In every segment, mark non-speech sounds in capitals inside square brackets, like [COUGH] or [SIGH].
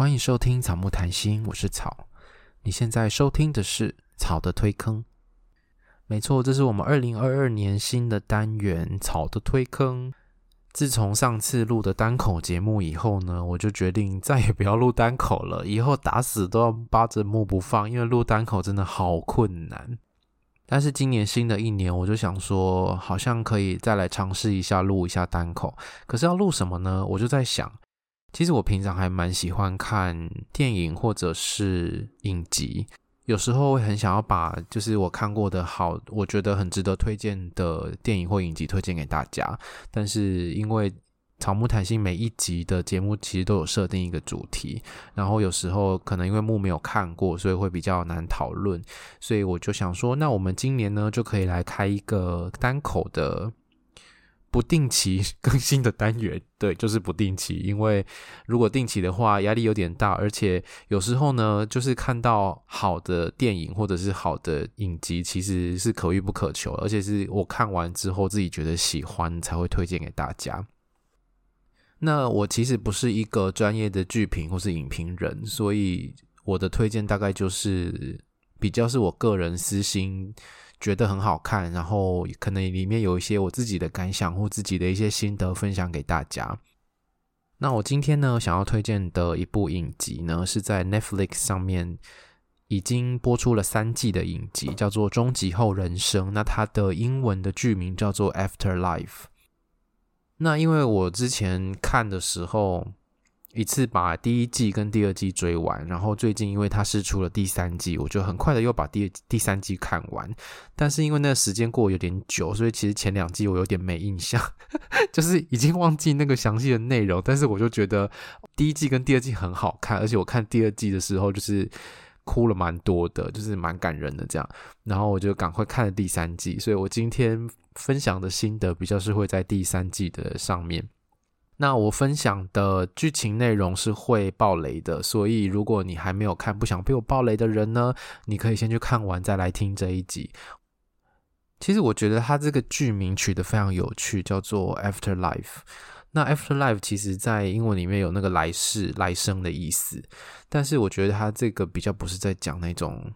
欢迎收听草木谈心，我是草。你现在收听的是草的推坑。没错，这是我们二零二二年新的单元——草的推坑。自从上次录的单口节目以后呢，我就决定再也不要录单口了，以后打死都要扒着木不放，因为录单口真的好困难。但是今年新的一年，我就想说，好像可以再来尝试一下录一下单口。可是要录什么呢？我就在想。其实我平常还蛮喜欢看电影或者是影集，有时候会很想要把就是我看过的好，我觉得很值得推荐的电影或影集推荐给大家。但是因为草木谈心每一集的节目其实都有设定一个主题，然后有时候可能因为木没有看过，所以会比较难讨论。所以我就想说，那我们今年呢就可以来开一个单口的。不定期更新的单元，[LAUGHS] 对，就是不定期。因为如果定期的话，压力有点大，而且有时候呢，就是看到好的电影或者是好的影集，其实是可遇不可求，而且是我看完之后自己觉得喜欢才会推荐给大家。那我其实不是一个专业的剧评或是影评人，所以我的推荐大概就是比较是我个人私心。觉得很好看，然后可能里面有一些我自己的感想或自己的一些心得分享给大家。那我今天呢，想要推荐的一部影集呢，是在 Netflix 上面已经播出了三季的影集，叫做《终极后人生》。那它的英文的剧名叫做《Afterlife》。那因为我之前看的时候，一次把第一季跟第二季追完，然后最近因为它是出了第三季，我就很快的又把第第三季看完。但是因为那个时间过有点久，所以其实前两季我有点没印象，[LAUGHS] 就是已经忘记那个详细的内容。但是我就觉得第一季跟第二季很好看，而且我看第二季的时候就是哭了蛮多的，就是蛮感人的这样。然后我就赶快看了第三季，所以我今天分享的心得比较是会在第三季的上面。那我分享的剧情内容是会爆雷的，所以如果你还没有看，不想被我爆雷的人呢，你可以先去看完再来听这一集。其实我觉得它这个剧名取得非常有趣，叫做 Afterlife。那 Afterlife 其实在英文里面有那个来世、来生的意思，但是我觉得它这个比较不是在讲那种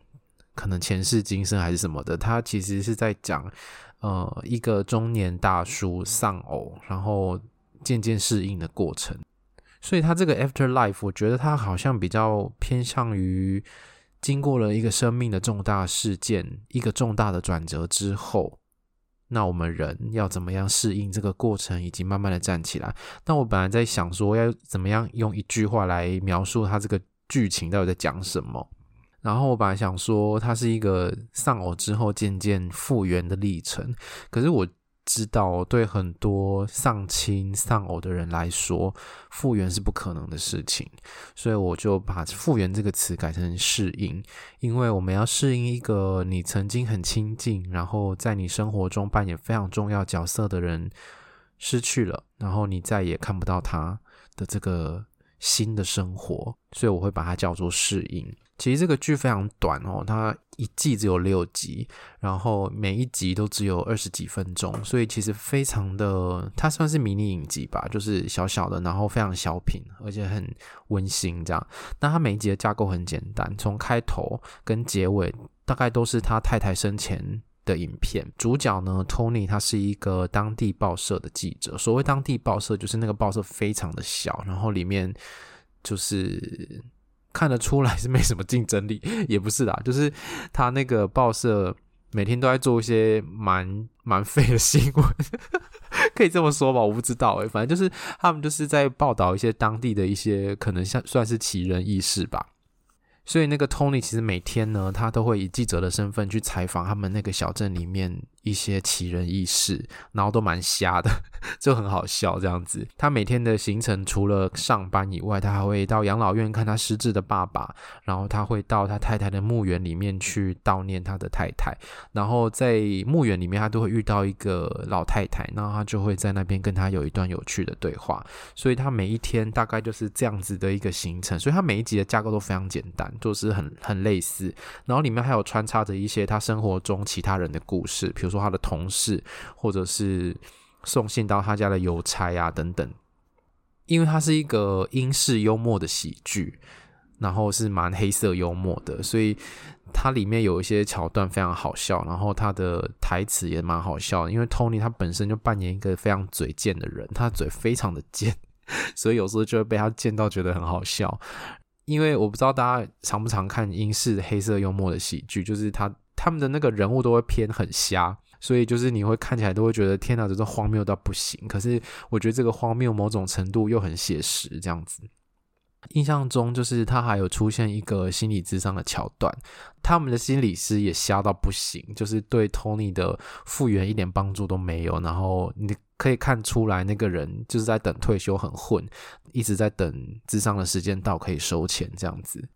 可能前世今生还是什么的，它其实是在讲呃一个中年大叔丧偶，然后。渐渐适应的过程，所以他这个 afterlife，我觉得他好像比较偏向于经过了一个生命的重大事件，一个重大的转折之后，那我们人要怎么样适应这个过程，以及慢慢的站起来。那我本来在想说，要怎么样用一句话来描述他这个剧情到底在讲什么，然后我本来想说，它是一个丧偶之后渐渐复原的历程，可是我。知道，对很多丧亲丧偶的人来说，复原是不可能的事情，所以我就把“复原”这个词改成“适应”，因为我们要适应一个你曾经很亲近，然后在你生活中扮演非常重要角色的人失去了，然后你再也看不到他的这个新的生活，所以我会把它叫做适应。其实这个剧非常短哦，它一季只有六集，然后每一集都只有二十几分钟，所以其实非常的，它算是迷你影集吧，就是小小的，然后非常小品，而且很温馨这样。那它每一集的架构很简单，从开头跟结尾大概都是他太太生前的影片。主角呢，Tony，他是一个当地报社的记者。所谓当地报社，就是那个报社非常的小，然后里面就是。看得出来是没什么竞争力，也不是啦，就是他那个报社每天都在做一些蛮蛮废的新闻，[LAUGHS] 可以这么说吧？我不知道诶，反正就是他们就是在报道一些当地的一些可能像算是奇人异事吧。所以那个 Tony 其实每天呢，他都会以记者的身份去采访他们那个小镇里面一些奇人异事，然后都蛮瞎的，[LAUGHS] 就很好笑这样子。他每天的行程除了上班以外，他还会到养老院看他失智的爸爸，然后他会到他太太的墓园里面去悼念他的太太，然后在墓园里面他都会遇到一个老太太，然后他就会在那边跟他有一段有趣的对话。所以他每一天大概就是这样子的一个行程，所以他每一集的架构都非常简单。就是很很类似，然后里面还有穿插着一些他生活中其他人的故事，比如说他的同事，或者是送信到他家的邮差啊等等。因为它是一个英式幽默的喜剧，然后是蛮黑色幽默的，所以它里面有一些桥段非常好笑，然后它的台词也蛮好笑。因为 Tony 他本身就扮演一个非常嘴贱的人，他嘴非常的贱，[LAUGHS] 所以有时候就会被他贱到觉得很好笑。因为我不知道大家常不常看英式黑色幽默的喜剧，就是他他们的那个人物都会偏很瞎。所以就是你会看起来都会觉得天哪，这是荒谬到不行。可是我觉得这个荒谬某种程度又很写实，这样子。印象中就是他还有出现一个心理智商的桥段，他们的心理师也瞎到不行，就是对 Tony 的复原一点帮助都没有。然后你可以看出来，那个人就是在等退休，很混，一直在等智商的时间到可以收钱这样子。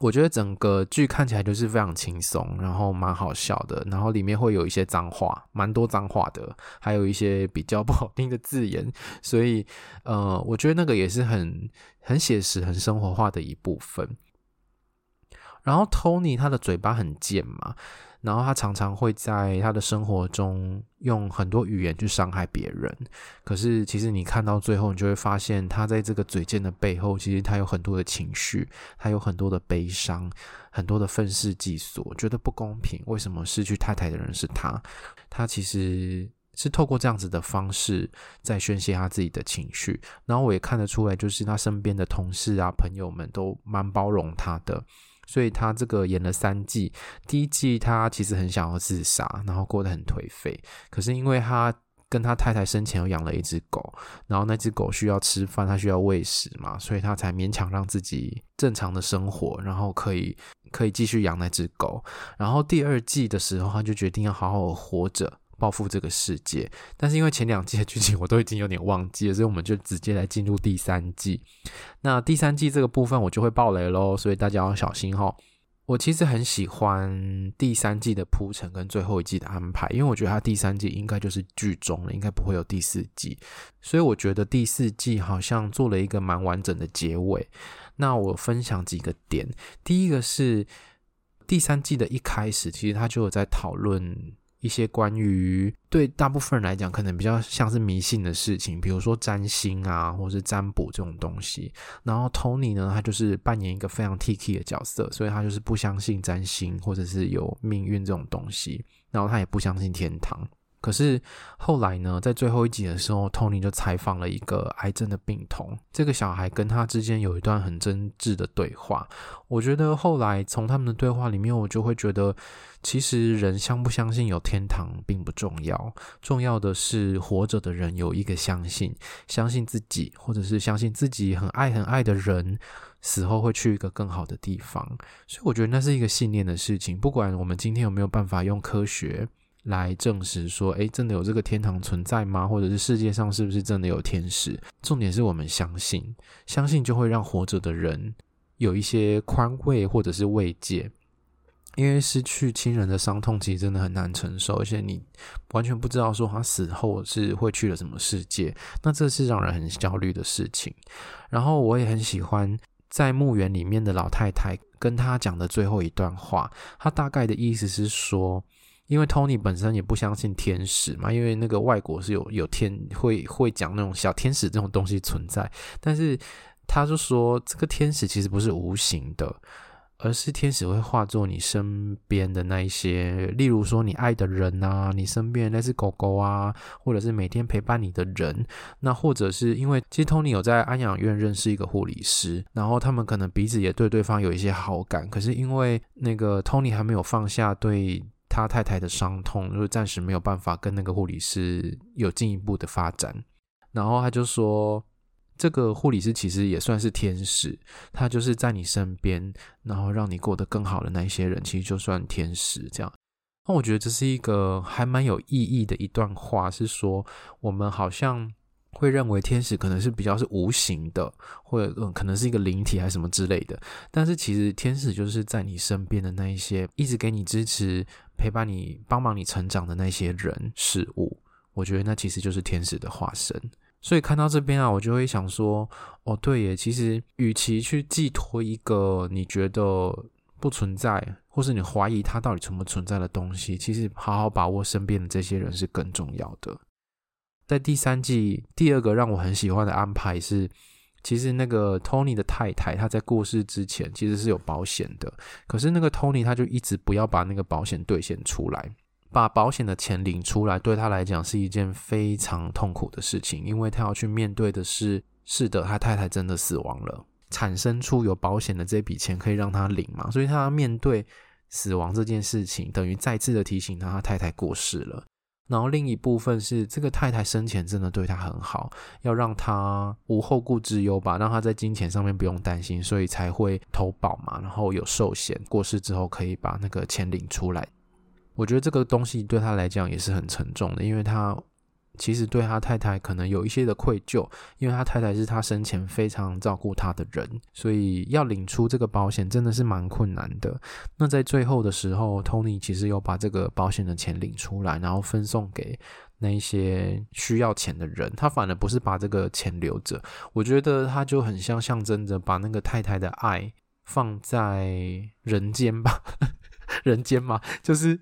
我觉得整个剧看起来就是非常轻松，然后蛮好笑的，然后里面会有一些脏话，蛮多脏话的，还有一些比较 [LAUGHS] 不好听的字眼，所以呃，我觉得那个也是很很写实、很生活化的一部分。然后 Tony 他的嘴巴很贱嘛。然后他常常会在他的生活中用很多语言去伤害别人，可是其实你看到最后，你就会发现他在这个嘴贱的背后，其实他有很多的情绪，他有很多的悲伤，很多的愤世嫉俗，觉得不公平。为什么失去太太的人是他？他其实是透过这样子的方式在宣泄他自己的情绪。然后我也看得出来，就是他身边的同事啊、朋友们都蛮包容他的。所以他这个演了三季，第一季他其实很想要自杀，然后过得很颓废。可是因为他跟他太太生前又养了一只狗，然后那只狗需要吃饭，他需要喂食嘛，所以他才勉强让自己正常的生活，然后可以可以继续养那只狗。然后第二季的时候，他就决定要好好活着。报复这个世界，但是因为前两季的剧情我都已经有点忘记了，所以我们就直接来进入第三季。那第三季这个部分我就会爆雷喽，所以大家要小心哦。我其实很喜欢第三季的铺陈跟最后一季的安排，因为我觉得它第三季应该就是剧终了，应该不会有第四季，所以我觉得第四季好像做了一个蛮完整的结尾。那我分享几个点，第一个是第三季的一开始，其实他就有在讨论。一些关于对大部分人来讲可能比较像是迷信的事情，比如说占星啊，或是占卜这种东西。然后 Tony 呢，他就是扮演一个非常 Tiki 的角色，所以他就是不相信占星或者是有命运这种东西，然后他也不相信天堂。可是后来呢，在最后一集的时候，Tony 就采访了一个癌症的病童，这个小孩跟他之间有一段很真挚的对话。我觉得后来从他们的对话里面，我就会觉得，其实人相不相信有天堂并不重要，重要的是活着的人有一个相信，相信自己，或者是相信自己很爱很爱的人，死后会去一个更好的地方。所以我觉得那是一个信念的事情，不管我们今天有没有办法用科学。来证实说，诶，真的有这个天堂存在吗？或者是世界上是不是真的有天使？重点是我们相信，相信就会让活着的人有一些宽慰或者是慰藉。因为失去亲人的伤痛其实真的很难承受，而且你完全不知道说他死后是会去了什么世界，那这是让人很焦虑的事情。然后我也很喜欢在墓园里面的老太太跟他讲的最后一段话，他大概的意思是说。因为 Tony 本身也不相信天使嘛，因为那个外国是有有天会会讲那种小天使这种东西存在，但是他就说这个天使其实不是无形的，而是天使会化作你身边的那一些，例如说你爱的人啊，你身边那只狗狗啊，或者是每天陪伴你的人，那或者是因为其实 Tony 有在安养院认识一个护理师，然后他们可能彼此也对对方有一些好感，可是因为那个 Tony 还没有放下对。他太太的伤痛，就是暂时没有办法跟那个护理师有进一步的发展。然后他就说，这个护理师其实也算是天使，他就是在你身边，然后让你过得更好的那一些人，其实就算天使这样。那我觉得这是一个还蛮有意义的一段话，是说我们好像。会认为天使可能是比较是无形的，或者嗯，可能是一个灵体还是什么之类的。但是其实天使就是在你身边的那一些，一直给你支持、陪伴你、帮忙你成长的那些人事物。我觉得那其实就是天使的化身。所以看到这边啊，我就会想说，哦，对耶，其实与其去寄托一个你觉得不存在，或是你怀疑它到底存不存在的东西，其实好好把握身边的这些人是更重要的。在第三季，第二个让我很喜欢的安排是其实那个 Tony 的太太，她在过世之前其实是有保险的，可是那个 Tony 他就一直不要把那个保险兑现出来，把保险的钱领出来，对他来讲是一件非常痛苦的事情，因为他要去面对的是，是的，他太太真的死亡了，产生出有保险的这笔钱可以让他领嘛，所以他要面对死亡这件事情，等于再次的提醒他，他太太过世了。然后另一部分是这个太太生前真的对他很好，要让他无后顾之忧吧，让他在金钱上面不用担心，所以才会投保嘛，然后有寿险，过世之后可以把那个钱领出来。我觉得这个东西对他来讲也是很沉重的，因为他。其实对他太太可能有一些的愧疚，因为他太太是他生前非常照顾他的人，所以要领出这个保险真的是蛮困难的。那在最后的时候，Tony 其实有把这个保险的钱领出来，然后分送给那一些需要钱的人。他反而不是把这个钱留着，我觉得他就很像象征着把那个太太的爱放在人间吧，人间嘛，就是。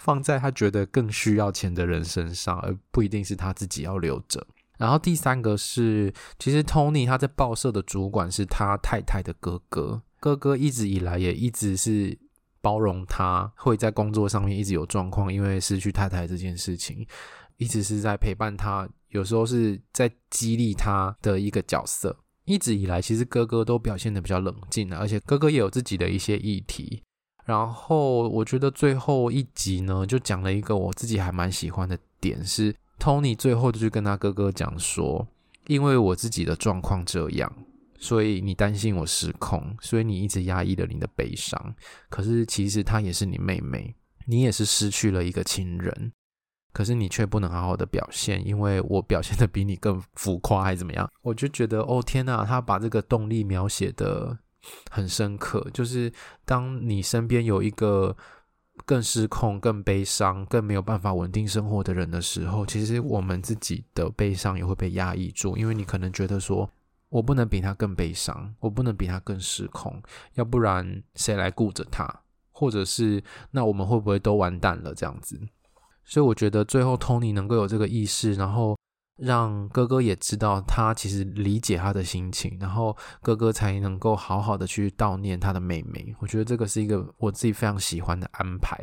放在他觉得更需要钱的人身上，而不一定是他自己要留着。然后第三个是，其实 Tony 他在报社的主管是他太太的哥哥，哥哥一直以来也一直是包容他，会在工作上面一直有状况，因为失去太太这件事情，一直是在陪伴他，有时候是在激励他的一个角色。一直以来，其实哥哥都表现得比较冷静，而且哥哥也有自己的一些议题。然后我觉得最后一集呢，就讲了一个我自己还蛮喜欢的点，是 Tony 最后就去跟他哥哥讲说，因为我自己的状况这样，所以你担心我失控，所以你一直压抑了你的悲伤。可是其实她也是你妹妹，你也是失去了一个亲人，可是你却不能好好的表现，因为我表现得比你更浮夸还是怎么样？我就觉得哦天呐，他把这个动力描写的。很深刻，就是当你身边有一个更失控、更悲伤、更没有办法稳定生活的人的时候，其实我们自己的悲伤也会被压抑住，因为你可能觉得说，我不能比他更悲伤，我不能比他更失控，要不然谁来顾着他？或者是那我们会不会都完蛋了？这样子，所以我觉得最后 Tony 能够有这个意识，然后。让哥哥也知道他其实理解他的心情，然后哥哥才能够好好的去悼念他的妹妹。我觉得这个是一个我自己非常喜欢的安排。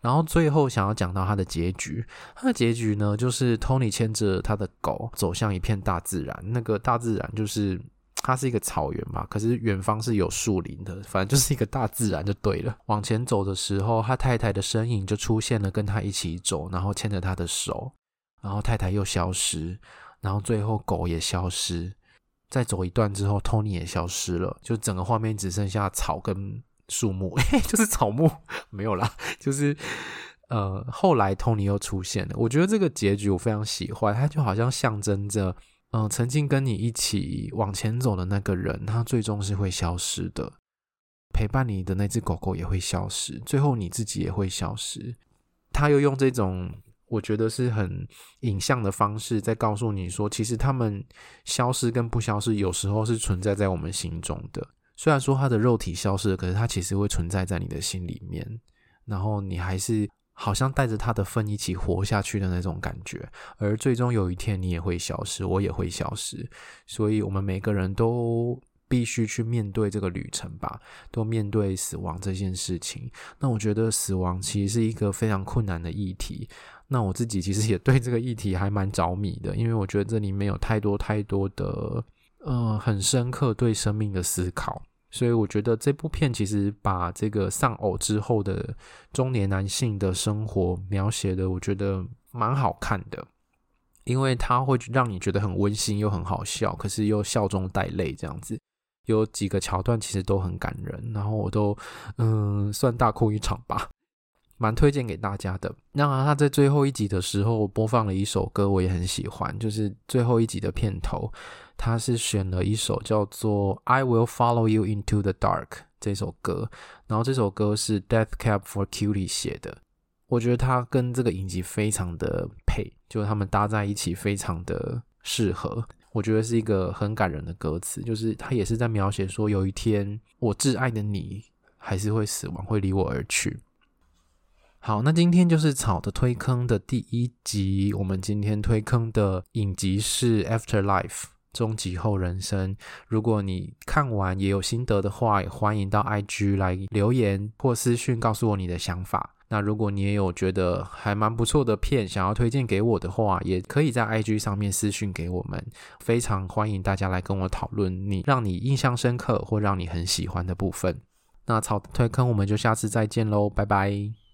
然后最后想要讲到他的结局，他的结局呢，就是 Tony 牵着他的狗走向一片大自然。那个大自然就是它是一个草原嘛，可是远方是有树林的，反正就是一个大自然就对了。往前走的时候，他太太的身影就出现了，跟他一起走，然后牵着他的手。然后太太又消失，然后最后狗也消失，再走一段之后，Tony 也消失了，就整个画面只剩下草跟树木，[LAUGHS] 就是草木没有啦，就是呃，后来 Tony 又出现了。我觉得这个结局我非常喜欢，它就好像象征着，嗯、曾经跟你一起往前走的那个人，他最终是会消失的，陪伴你的那只狗狗也会消失，最后你自己也会消失。他又用这种。我觉得是很影像的方式，在告诉你说，其实他们消失跟不消失，有时候是存在在我们心中的。虽然说他的肉体消失了，可是他其实会存在在你的心里面，然后你还是好像带着他的份一起活下去的那种感觉。而最终有一天，你也会消失，我也会消失，所以我们每个人都必须去面对这个旅程吧，都面对死亡这件事情。那我觉得死亡其实是一个非常困难的议题。那我自己其实也对这个议题还蛮着迷的，因为我觉得这里面有太多太多的，呃，很深刻对生命的思考，所以我觉得这部片其实把这个丧偶之后的中年男性的生活描写的，我觉得蛮好看的，因为它会让你觉得很温馨又很好笑，可是又笑中带泪这样子，有几个桥段其实都很感人，然后我都嗯算大哭一场吧。蛮推荐给大家的。那他在最后一集的时候播放了一首歌，我也很喜欢，就是最后一集的片头，他是选了一首叫做《I Will Follow You Into the Dark》这首歌。然后这首歌是 Death Cab for Cutie 写的，我觉得他跟这个影集非常的配，就是他们搭在一起非常的适合。我觉得是一个很感人的歌词，就是他也是在描写说，有一天我挚爱的你还是会死亡，会离我而去。好，那今天就是草的推坑的第一集。我们今天推坑的影集是《Afterlife》，终极后人生。如果你看完也有心得的话，也欢迎到 IG 来留言或私讯告诉我你的想法。那如果你也有觉得还蛮不错的片，想要推荐给我的话，也可以在 IG 上面私讯给我们。非常欢迎大家来跟我讨论你让你印象深刻或让你很喜欢的部分。那草推坑，我们就下次再见喽，拜拜。